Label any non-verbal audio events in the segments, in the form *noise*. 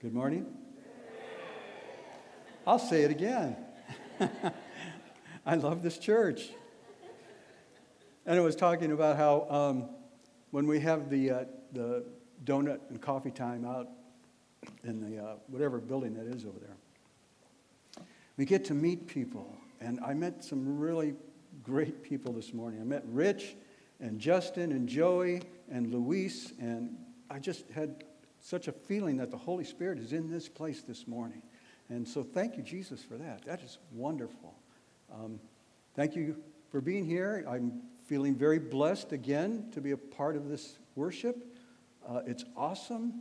Good morning. I'll say it again. *laughs* I love this church. And I was talking about how um, when we have the, uh, the donut and coffee time out in the uh, whatever building that is over there, we get to meet people. And I met some really great people this morning. I met Rich and Justin and Joey and Luis, and I just had such a feeling that the Holy Spirit is in this place this morning. And so thank you, Jesus, for that. That is wonderful. Um, thank you for being here. I'm feeling very blessed again to be a part of this worship. Uh, it's awesome.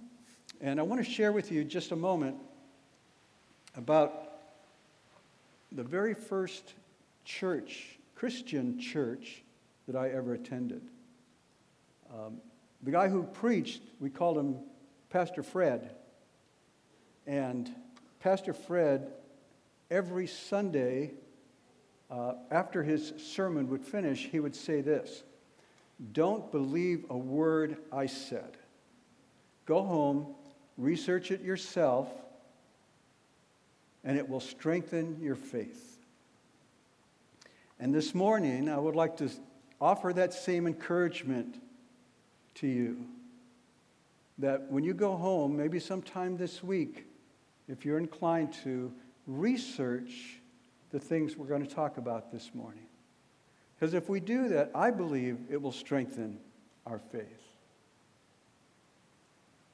And I want to share with you just a moment about the very first church, Christian church, that I ever attended. Um, the guy who preached, we called him Pastor Fred. And Pastor Fred, every Sunday, uh, after his sermon would finish, he would say this Don't believe a word I said. Go home, research it yourself, and it will strengthen your faith. And this morning, I would like to offer that same encouragement to you that when you go home, maybe sometime this week, if you're inclined to, research the things we're going to talk about this morning. Because if we do that, I believe it will strengthen our faith.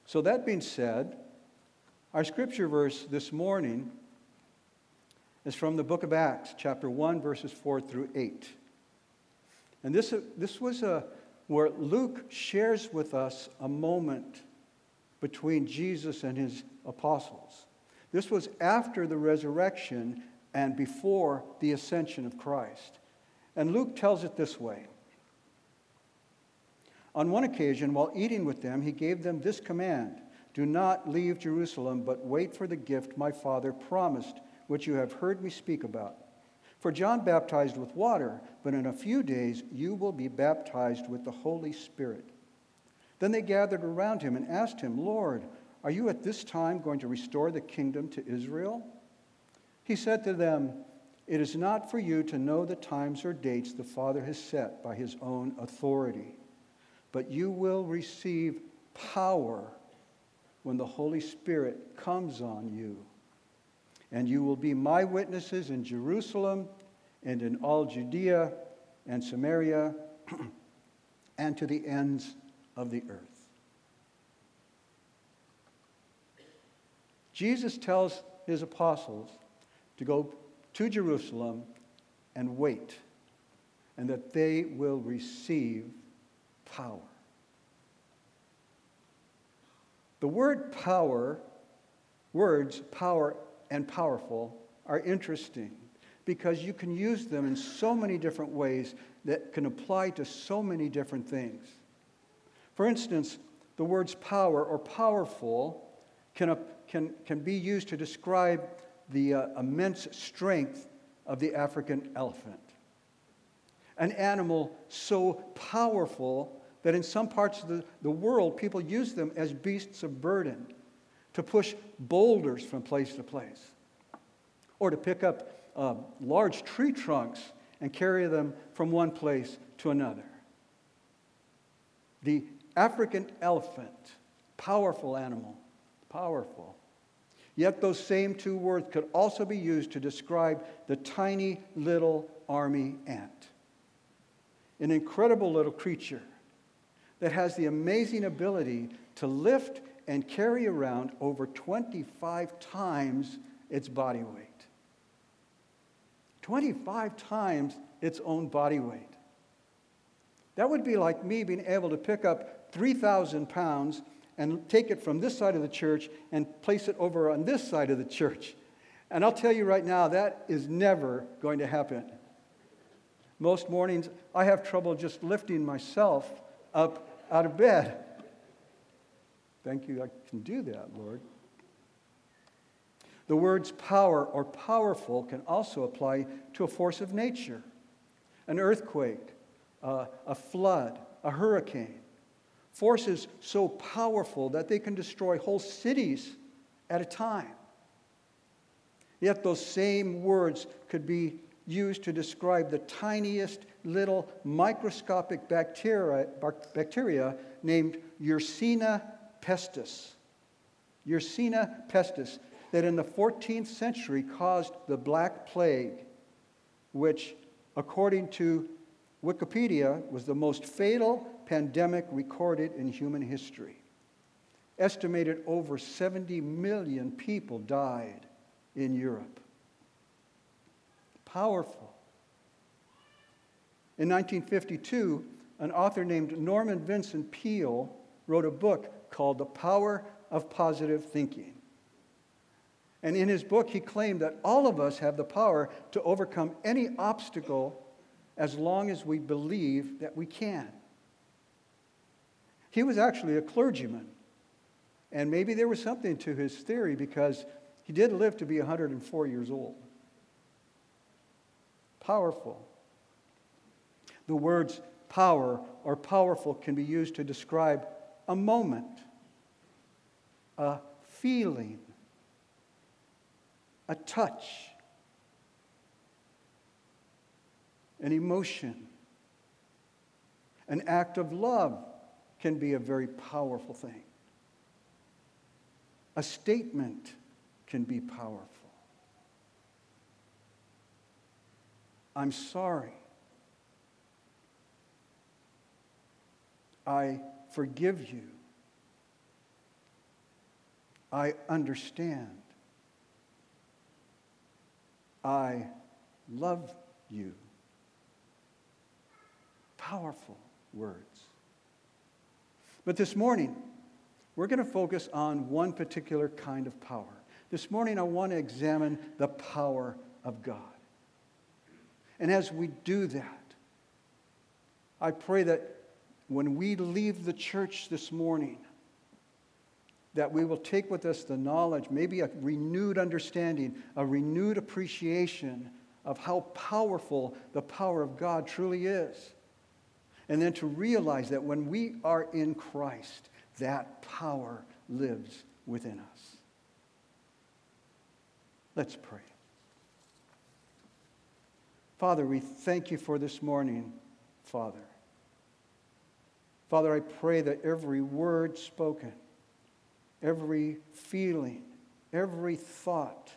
So, that being said, our scripture verse this morning is from the book of Acts, chapter 1, verses 4 through 8. And this, this was a, where Luke shares with us a moment between Jesus and his apostles. This was after the resurrection and before the ascension of Christ. And Luke tells it this way On one occasion, while eating with them, he gave them this command Do not leave Jerusalem, but wait for the gift my Father promised, which you have heard me speak about. For John baptized with water, but in a few days you will be baptized with the Holy Spirit. Then they gathered around him and asked him, Lord, are you at this time going to restore the kingdom to Israel? He said to them, It is not for you to know the times or dates the Father has set by his own authority, but you will receive power when the Holy Spirit comes on you. And you will be my witnesses in Jerusalem and in all Judea and Samaria *clears throat* and to the ends of the earth. Jesus tells his apostles to go to Jerusalem and wait, and that they will receive power. The word power, words power and powerful, are interesting because you can use them in so many different ways that can apply to so many different things. For instance, the words power or powerful can, can, can be used to describe the uh, immense strength of the African elephant. An animal so powerful that in some parts of the, the world, people use them as beasts of burden to push boulders from place to place, or to pick up uh, large tree trunks and carry them from one place to another. The African elephant, powerful animal, powerful. Yet those same two words could also be used to describe the tiny little army ant. An incredible little creature that has the amazing ability to lift and carry around over 25 times its body weight. 25 times its own body weight. That would be like me being able to pick up 3,000 pounds and take it from this side of the church and place it over on this side of the church. And I'll tell you right now, that is never going to happen. Most mornings, I have trouble just lifting myself up out of bed. Thank you, I can do that, Lord. The words power or powerful can also apply to a force of nature an earthquake, uh, a flood, a hurricane forces so powerful that they can destroy whole cities at a time. Yet those same words could be used to describe the tiniest little microscopic bacteria, bacteria named Yersinia pestis. Yersinia pestis, that in the 14th century caused the Black Plague, which, according to Wikipedia, was the most fatal pandemic recorded in human history. Estimated over 70 million people died in Europe. Powerful. In 1952, an author named Norman Vincent Peale wrote a book called The Power of Positive Thinking. And in his book, he claimed that all of us have the power to overcome any obstacle as long as we believe that we can. He was actually a clergyman. And maybe there was something to his theory because he did live to be 104 years old. Powerful. The words power or powerful can be used to describe a moment, a feeling, a touch, an emotion. An act of love can be a very powerful thing. A statement can be powerful. I'm sorry. I forgive you. I understand. I love you. Powerful words. But this morning, we're going to focus on one particular kind of power. This morning, I want to examine the power of God. And as we do that, I pray that when we leave the church this morning, that we will take with us the knowledge, maybe a renewed understanding, a renewed appreciation of how powerful the power of God truly is. And then to realize that when we are in Christ, that power lives within us. Let's pray. Father, we thank you for this morning, Father. Father, I pray that every word spoken, every feeling, every thought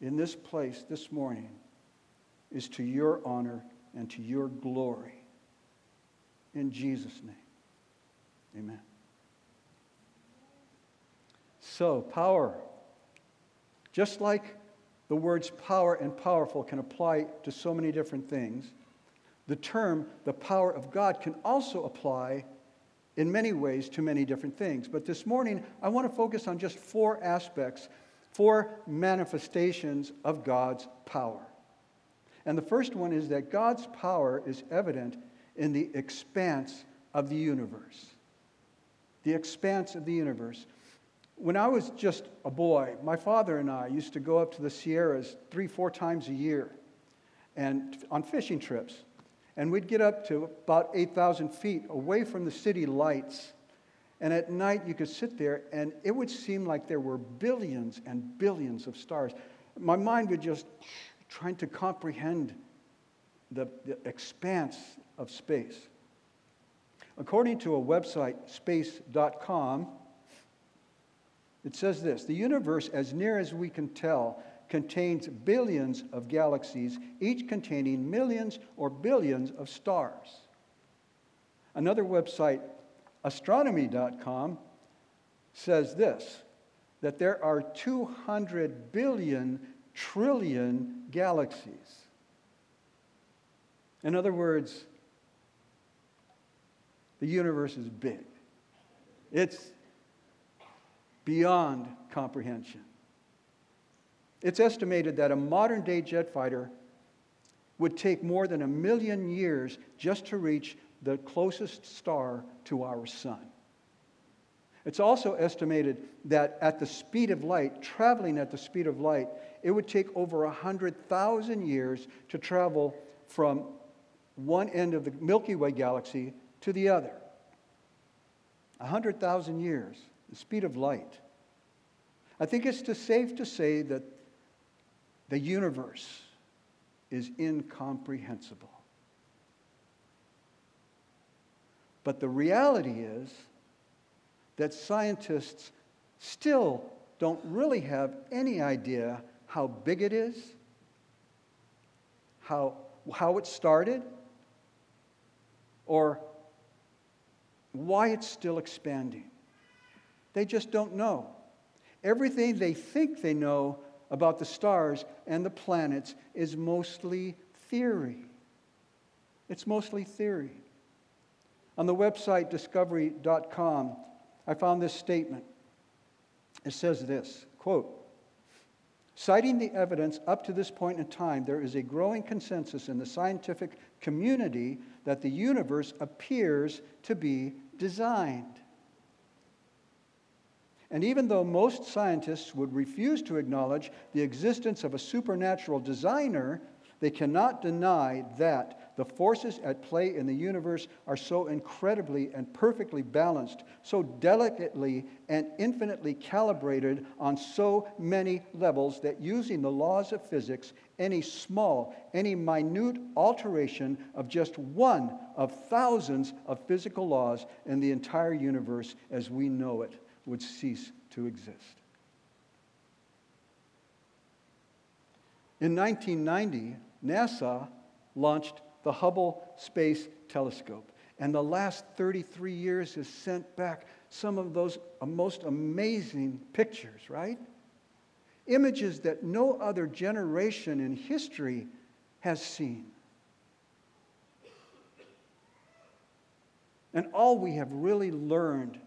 in this place this morning is to your honor and to your glory. In Jesus' name, amen. So, power. Just like the words power and powerful can apply to so many different things, the term the power of God can also apply in many ways to many different things. But this morning, I want to focus on just four aspects, four manifestations of God's power. And the first one is that God's power is evident in the expanse of the universe. The expanse of the universe. When I was just a boy, my father and I used to go up to the Sierras three, four times a year and on fishing trips. And we'd get up to about 8,000 feet away from the city lights. And at night, you could sit there, and it would seem like there were billions and billions of stars. My mind would just trying to comprehend the, the expanse of space. According to a website, space.com, it says this The universe, as near as we can tell, contains billions of galaxies, each containing millions or billions of stars. Another website, astronomy.com, says this that there are 200 billion trillion galaxies. In other words, the universe is big. It's beyond comprehension. It's estimated that a modern day jet fighter would take more than a million years just to reach the closest star to our sun. It's also estimated that at the speed of light, traveling at the speed of light, it would take over 100,000 years to travel from one end of the Milky Way galaxy to the other. 100,000 years the speed of light. I think it's safe to say that the universe is incomprehensible. But the reality is that scientists still don't really have any idea how big it is, how, how it started, or why it's still expanding. They just don't know. Everything they think they know about the stars and the planets is mostly theory. It's mostly theory. On the website discovery.com, I found this statement. It says this quote, Citing the evidence up to this point in time, there is a growing consensus in the scientific community that the universe appears to be designed. And even though most scientists would refuse to acknowledge the existence of a supernatural designer, they cannot deny that the forces at play in the universe are so incredibly and perfectly balanced, so delicately and infinitely calibrated on so many levels that using the laws of physics, any small, any minute alteration of just one of thousands of physical laws in the entire universe as we know it would cease to exist. In 1990, NASA launched the Hubble Space Telescope. And the last 33 years has sent back some of those uh, most amazing pictures, right? Images that no other generation in history has seen. And all we have really learned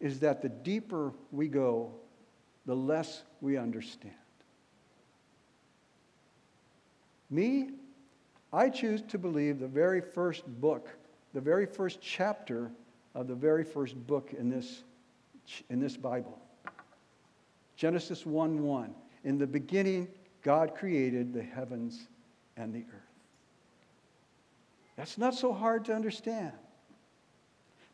is that the deeper we go, the less we understand. Me, I choose to believe the very first book, the very first chapter of the very first book in this, in this Bible. Genesis 1 1. In the beginning, God created the heavens and the earth. That's not so hard to understand.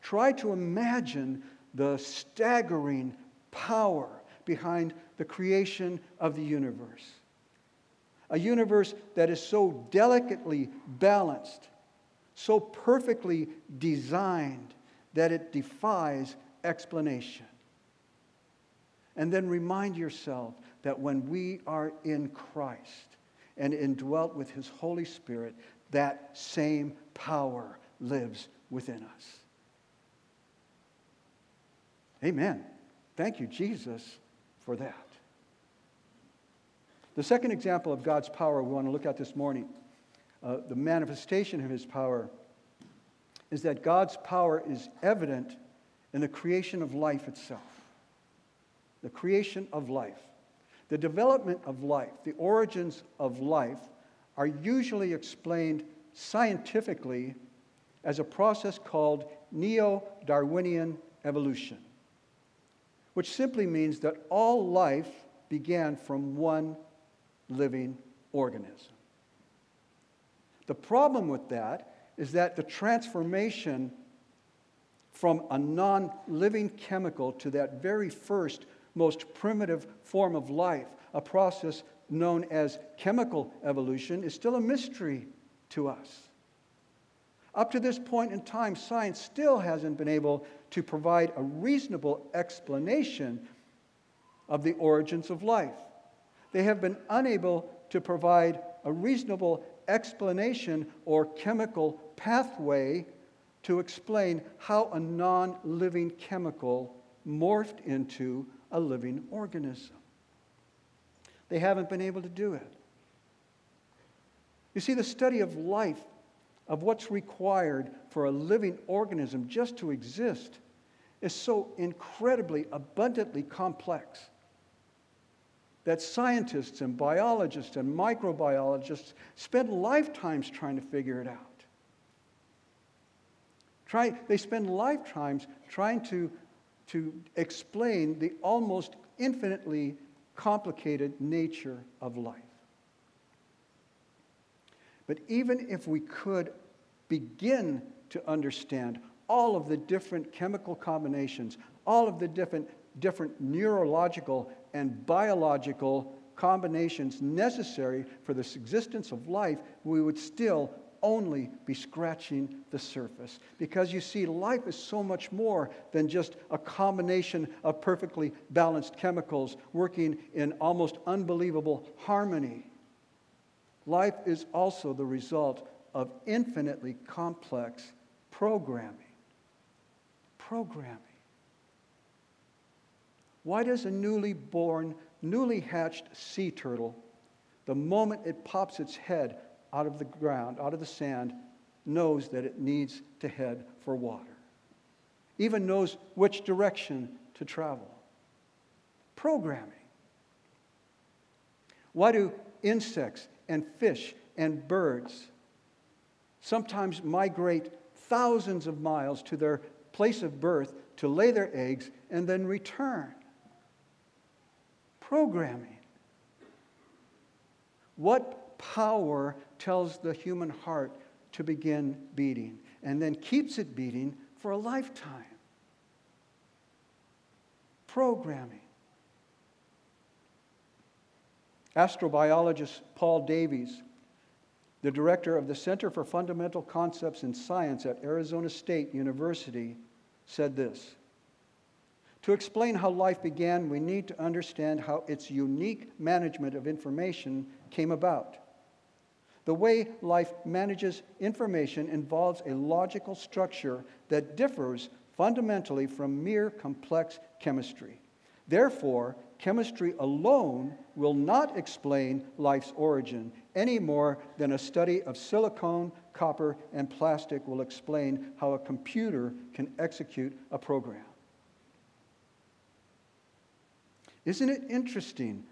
Try to imagine the staggering power behind the creation of the universe a universe that is so delicately balanced, so perfectly designed that it defies explanation. And then remind yourself that when we are in Christ and indwelt with His Holy Spirit, that same power lives within us. Amen. Thank you, Jesus, for that. The second example of God's power we want to look at this morning, uh, the manifestation of his power, is that God's power is evident in the creation of life itself. The creation of life. The development of life, the origins of life, are usually explained scientifically as a process called neo Darwinian evolution, which simply means that all life began from one living organism. The problem with that is that the transformation from a non living chemical to that very first, most primitive form of life, a process known as chemical evolution, is still a mystery to us. Up to this point in time, science still hasn't been able to provide a reasonable explanation of the origins of life they have been unable to provide a reasonable explanation or chemical pathway to explain how a non living chemical morphed into a living organism. They haven't been able to do it. You see, the study of life, of what's required for a living organism just to exist, is so incredibly abundantly complex that scientists and biologists and microbiologists spend lifetimes trying to figure it out. Try, they spend lifetimes trying to, to explain the almost infinitely complicated nature of life. But even if we could begin to understand all of the different chemical combinations, all of the different, different neurological and biological combinations necessary for the existence of life, we would still only be scratching the surface. Because you see, life is so much more than just a combination of perfectly balanced chemicals working in almost unbelievable harmony. Life is also the result of infinitely complex programming. Programming. Why does a newly born, newly hatched sea turtle, the moment it pops its head out of the ground, out of the sand, knows that it needs to head for water. Even knows which direction to travel. Programming. Why do insects and fish and birds sometimes migrate thousands of miles to their place of birth to lay their eggs and then return? Programming. What power tells the human heart to begin beating and then keeps it beating for a lifetime. Programming. Astrobiologist Paul Davies, the director of the Center for Fundamental Concepts in Science at Arizona State University, said this To explain how life began, we need to understand how its unique management of information came about. The way life manages information involves a logical structure that differs fundamentally from mere complex chemistry. Therefore, chemistry alone will not explain life's origin any more than a study of silicone, copper, and plastic will explain how a computer can execute a program. Isn't it interesting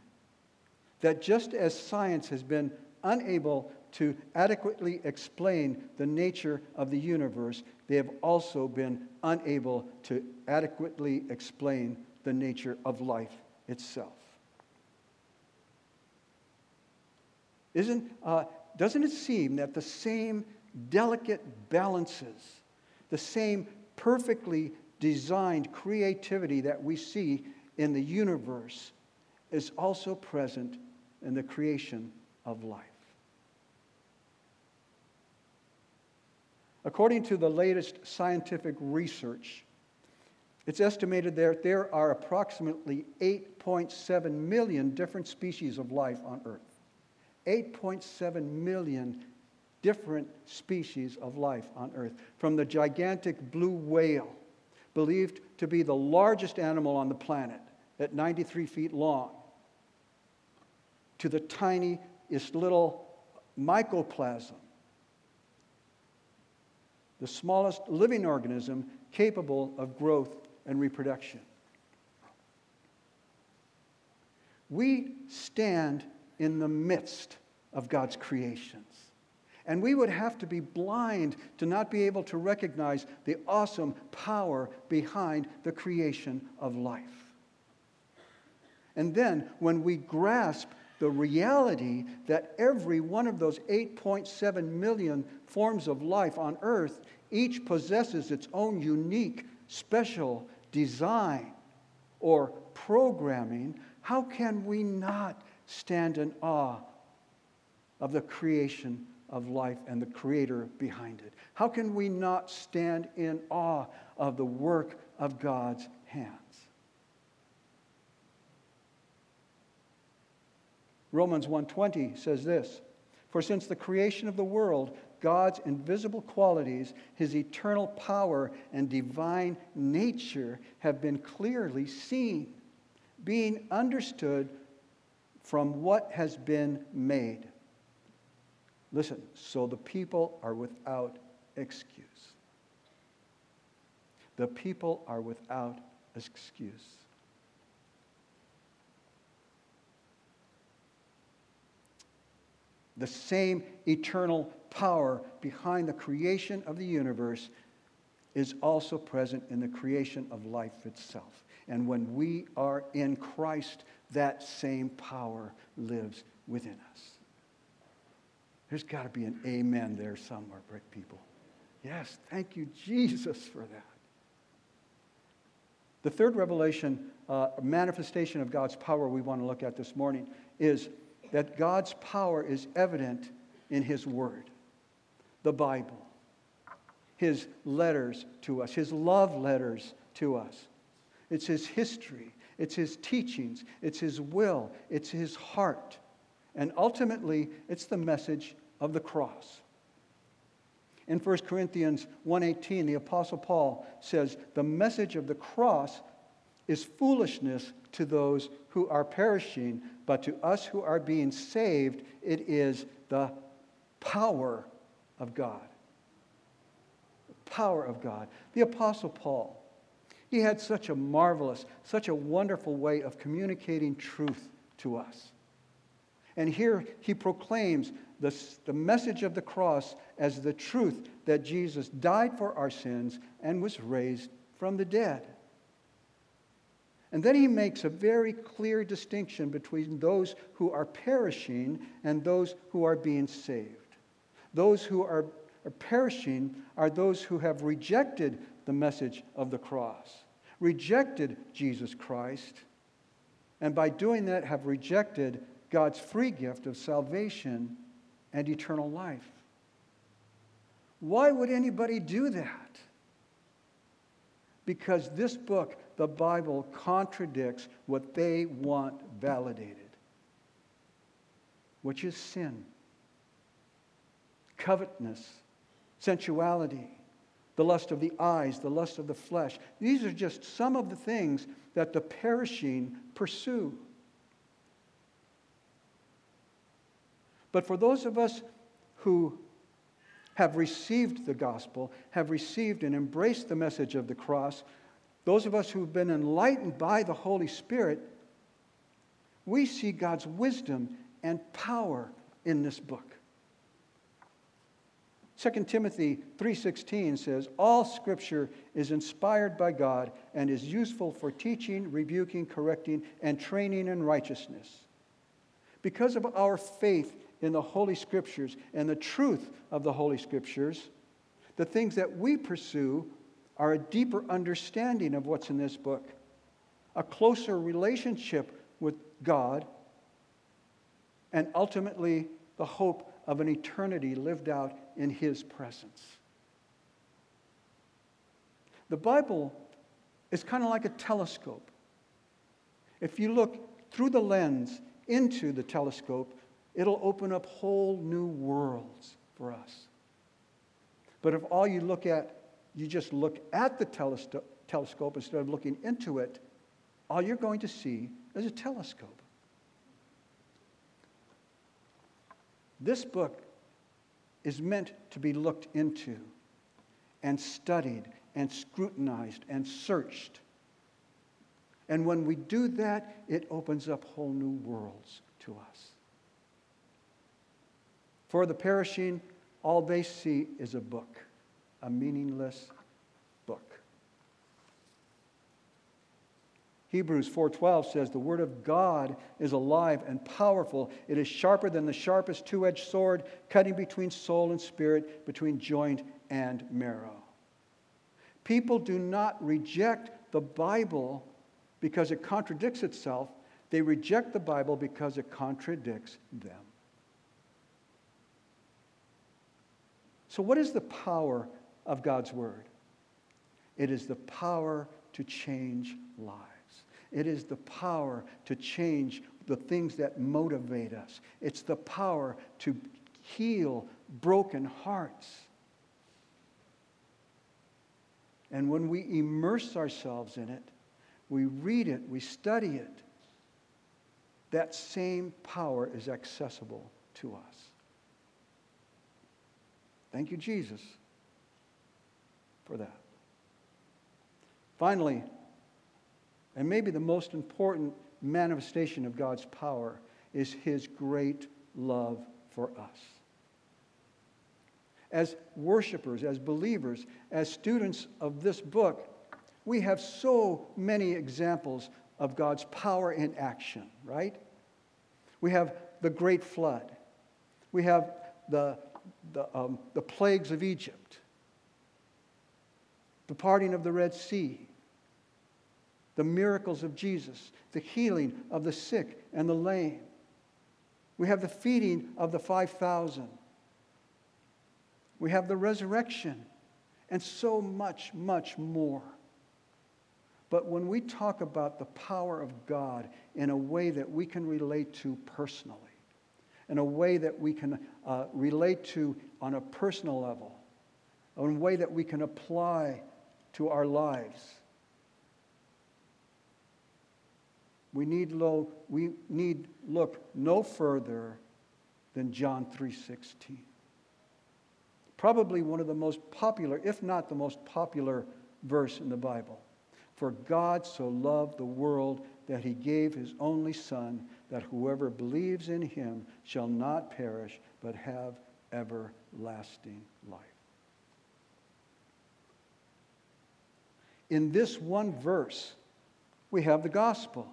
that just as science has been unable to adequately explain the nature of the universe, they have also been unable to adequately explain the nature of life itself. Isn't, uh, doesn't it seem that the same delicate balances, the same perfectly designed creativity that we see in the universe is also present in the creation of life? According to the latest scientific research, it's estimated that there are approximately 8.7 million different species of life on Earth. 8.7 million different species of life on Earth. From the gigantic blue whale, believed to be the largest animal on the planet at 93 feet long, to the tiniest little mycoplasm the smallest living organism capable of growth and reproduction. We stand in the midst of God's creations. And we would have to be blind to not be able to recognize the awesome power behind the creation of life. And then, when we grasp the reality that every one of those 8.7 million forms of life on earth each possesses its own unique, special design or programming, how can we not stand in awe of the creation of life and the creator behind it? How can we not stand in awe of the work of God's hands? Romans 1:20 says this, "For since the creation of the world, God's invisible qualities, his eternal power and divine nature have been clearly seen, being understood from what has been made." Listen, so the people are without excuse. The people are without excuse. The same eternal power behind the creation of the universe is also present in the creation of life itself. And when we are in Christ, that same power lives within us. There's got to be an amen there somewhere, brick people. Yes, thank you, Jesus, for that. The third revelation, uh, manifestation of God's power we want to look at this morning is that God's power is evident in His Word, the Bible, His letters to us, His love letters to us. It's His history, it's His teachings, it's His will, it's His heart. And ultimately, it's the message of the cross. In 1 Corinthians 1:18, the apostle Paul says, "The message of the cross is foolishness to those who are perishing, but to us who are being saved, it is the power of God. The power of God. The Apostle Paul, he had such a marvelous, such a wonderful way of communicating truth to us. And here he proclaims the, the message of the cross as the truth that Jesus died for our sins and was raised from the dead. And then he makes a very clear distinction between those who are perishing and those who are being saved. Those who are, are perishing are those who have rejected the message of the cross, rejected Jesus Christ, and by doing that have rejected God's free gift of salvation and eternal life. Why would anybody do that? Because this book the Bible contradicts what they want validated, which is sin, covetousness, sensuality, the lust of the eyes, the lust of the flesh. These are just some of the things that the perishing pursue. But for those of us who have received the gospel, have received and embraced the message of the cross, those of us who've been enlightened by the Holy Spirit, we see God's wisdom and power in this book. 2 Timothy 3:16 says all scripture is inspired by God and is useful for teaching, rebuking, correcting and training in righteousness. Because of our faith in the holy scriptures and the truth of the holy scriptures, the things that we pursue are a deeper understanding of what's in this book, a closer relationship with God, and ultimately the hope of an eternity lived out in His presence. The Bible is kind of like a telescope. If you look through the lens into the telescope, it'll open up whole new worlds for us. But if all you look at you just look at the telescope instead of looking into it, all you're going to see is a telescope. This book is meant to be looked into and studied and scrutinized and searched. And when we do that, it opens up whole new worlds to us. For the perishing, all they see is a book a meaningless book. Hebrews 4:12 says the word of God is alive and powerful. It is sharper than the sharpest two-edged sword, cutting between soul and spirit, between joint and marrow. People do not reject the Bible because it contradicts itself. They reject the Bible because it contradicts them. So, what is the power of God's Word. It is the power to change lives. It is the power to change the things that motivate us. It's the power to heal broken hearts. And when we immerse ourselves in it, we read it, we study it, that same power is accessible to us. Thank you, Jesus for that. Finally, and maybe the most important manifestation of God's power is his great love for us. As worshipers, as believers, as students of this book, we have so many examples of God's power in action, right? We have the great flood. We have the, the, um, the plagues of Egypt the parting of the Red Sea, the miracles of Jesus, the healing of the sick and the lame. We have the feeding of the 5,000. We have the resurrection and so much, much more. But when we talk about the power of God in a way that we can relate to personally, in a way that we can uh, relate to on a personal level, in a way that we can apply to our lives, we need, we need look no further than John 3:16. Probably one of the most popular, if not the most popular verse in the Bible. For God so loved the world that he gave his only son that whoever believes in him shall not perish but have everlasting life. In this one verse, we have the gospel.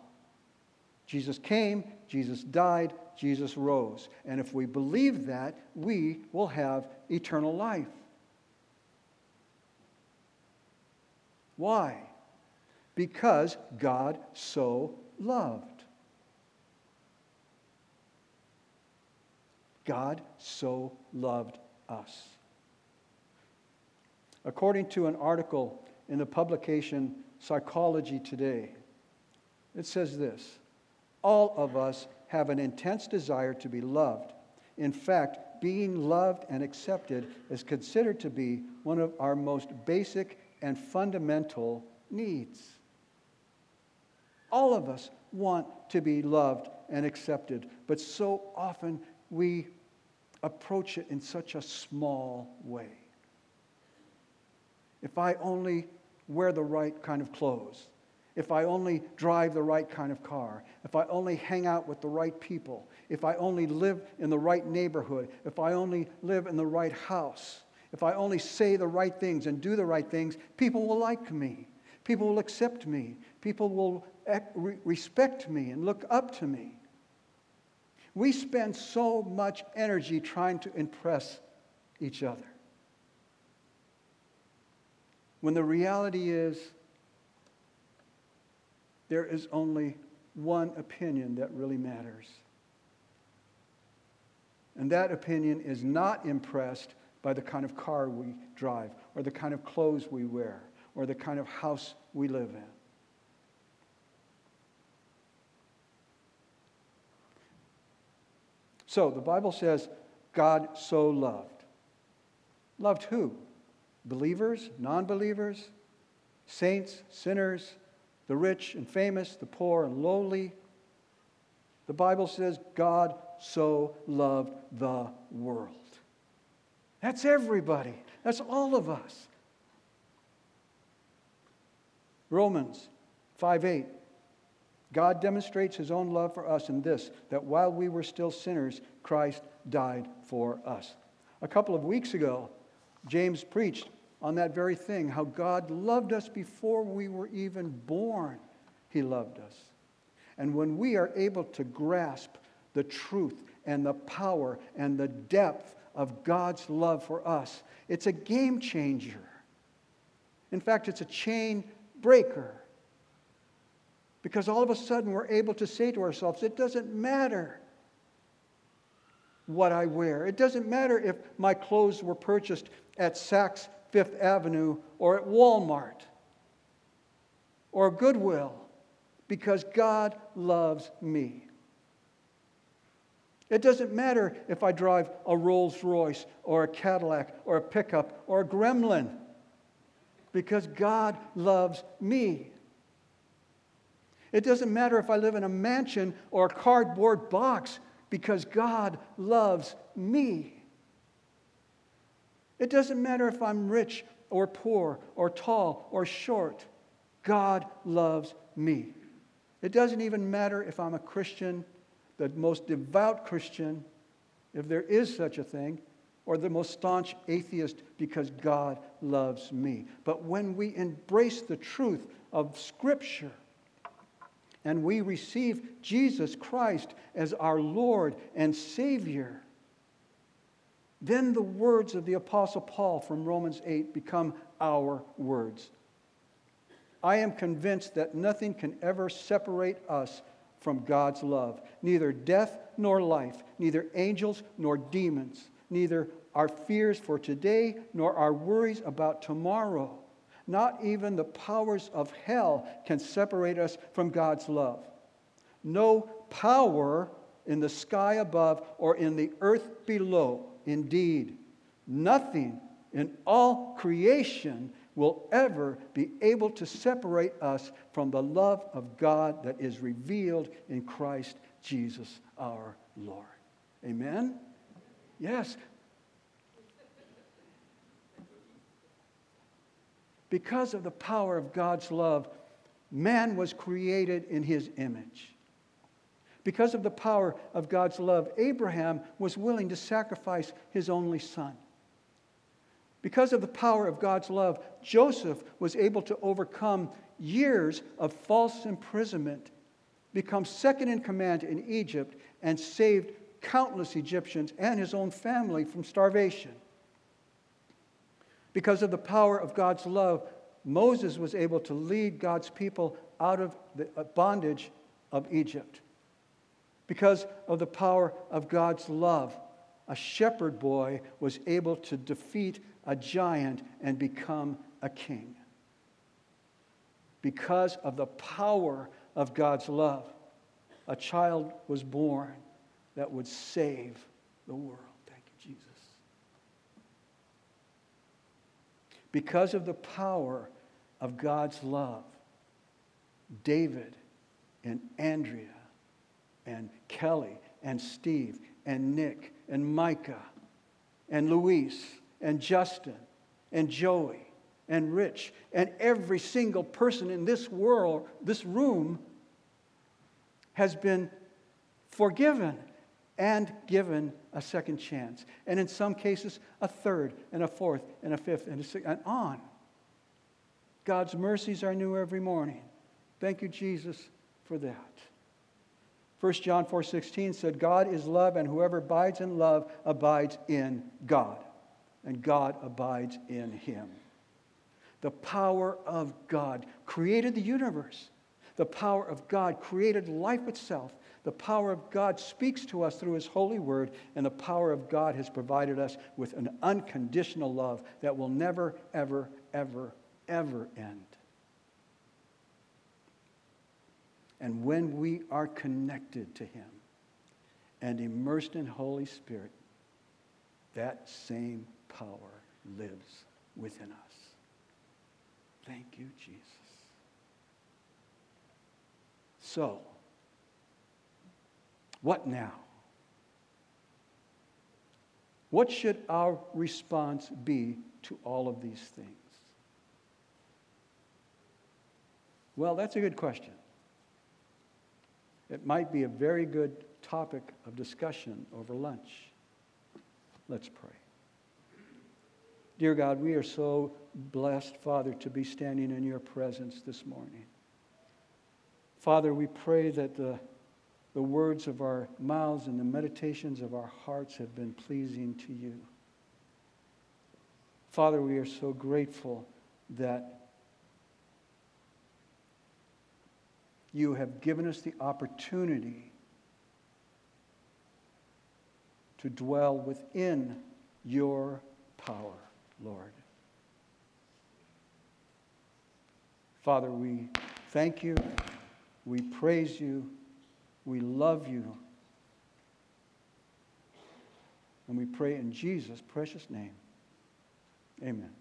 Jesus came, Jesus died, Jesus rose. And if we believe that, we will have eternal life. Why? Because God so loved. God so loved us. According to an article in the publication Psychology Today, it says this all of us have an intense desire to be loved. In fact, being loved and accepted is considered to be one of our most basic and fundamental needs. All of us want to be loved and accepted, but so often we approach it in such a small way. If I only wear the right kind of clothes, if I only drive the right kind of car, if I only hang out with the right people, if I only live in the right neighborhood, if I only live in the right house, if I only say the right things and do the right things, people will like me. People will accept me. People will respect me and look up to me. We spend so much energy trying to impress each other. When the reality is, there is only one opinion that really matters. And that opinion is not impressed by the kind of car we drive, or the kind of clothes we wear, or the kind of house we live in. So the Bible says God so loved. Loved who? Believers, non believers, saints, sinners, the rich and famous, the poor and lowly. The Bible says God so loved the world. That's everybody, that's all of us. Romans 5 8. God demonstrates his own love for us in this that while we were still sinners, Christ died for us. A couple of weeks ago, James preached on that very thing how God loved us before we were even born. He loved us. And when we are able to grasp the truth and the power and the depth of God's love for us, it's a game changer. In fact, it's a chain breaker. Because all of a sudden we're able to say to ourselves, it doesn't matter what I wear. It doesn't matter if my clothes were purchased at Saks Fifth Avenue or at Walmart or Goodwill because God loves me. It doesn't matter if I drive a Rolls Royce or a Cadillac or a pickup or a Gremlin because God loves me. It doesn't matter if I live in a mansion or a cardboard box because God loves me. It doesn't matter if I'm rich or poor or tall or short. God loves me. It doesn't even matter if I'm a Christian, the most devout Christian, if there is such a thing, or the most staunch atheist, because God loves me. But when we embrace the truth of Scripture and we receive Jesus Christ as our Lord and Savior, then the words of the Apostle Paul from Romans 8 become our words. I am convinced that nothing can ever separate us from God's love. Neither death nor life, neither angels nor demons, neither our fears for today nor our worries about tomorrow. Not even the powers of hell can separate us from God's love. No power in the sky above or in the earth below. Indeed, nothing in all creation will ever be able to separate us from the love of God that is revealed in Christ Jesus our Lord. Amen? Yes. Because of the power of God's love, man was created in his image. Because of the power of God's love, Abraham was willing to sacrifice his only son. Because of the power of God's love, Joseph was able to overcome years of false imprisonment, become second in command in Egypt, and saved countless Egyptians and his own family from starvation. Because of the power of God's love, Moses was able to lead God's people out of the uh, bondage of Egypt. Because of the power of God's love, a shepherd boy was able to defeat a giant and become a king. Because of the power of God's love, a child was born that would save the world. Thank you, Jesus. Because of the power of God's love, David and Andrea and Kelly and Steve and Nick and Micah and Luis and Justin and Joey and Rich and every single person in this world, this room, has been forgiven and given a second chance. And in some cases, a third and a fourth and a fifth and a sixth and on. God's mercies are new every morning. Thank you, Jesus, for that. 1 John 4:16 said, God is love, and whoever abides in love abides in God and God abides in him. The power of God created the universe. The power of God created life itself. The power of God speaks to us through his holy word, and the power of God has provided us with an unconditional love that will never, ever, ever, ever end. And when we are connected to him and immersed in Holy Spirit, that same power lives within us. Thank you, Jesus. So, what now? What should our response be to all of these things? Well, that's a good question. It might be a very good topic of discussion over lunch. Let's pray. Dear God, we are so blessed, Father, to be standing in your presence this morning. Father, we pray that the, the words of our mouths and the meditations of our hearts have been pleasing to you. Father, we are so grateful that you have given us the opportunity to dwell within your power. Lord. Father, we thank you, we praise you, we love you, and we pray in Jesus' precious name. Amen.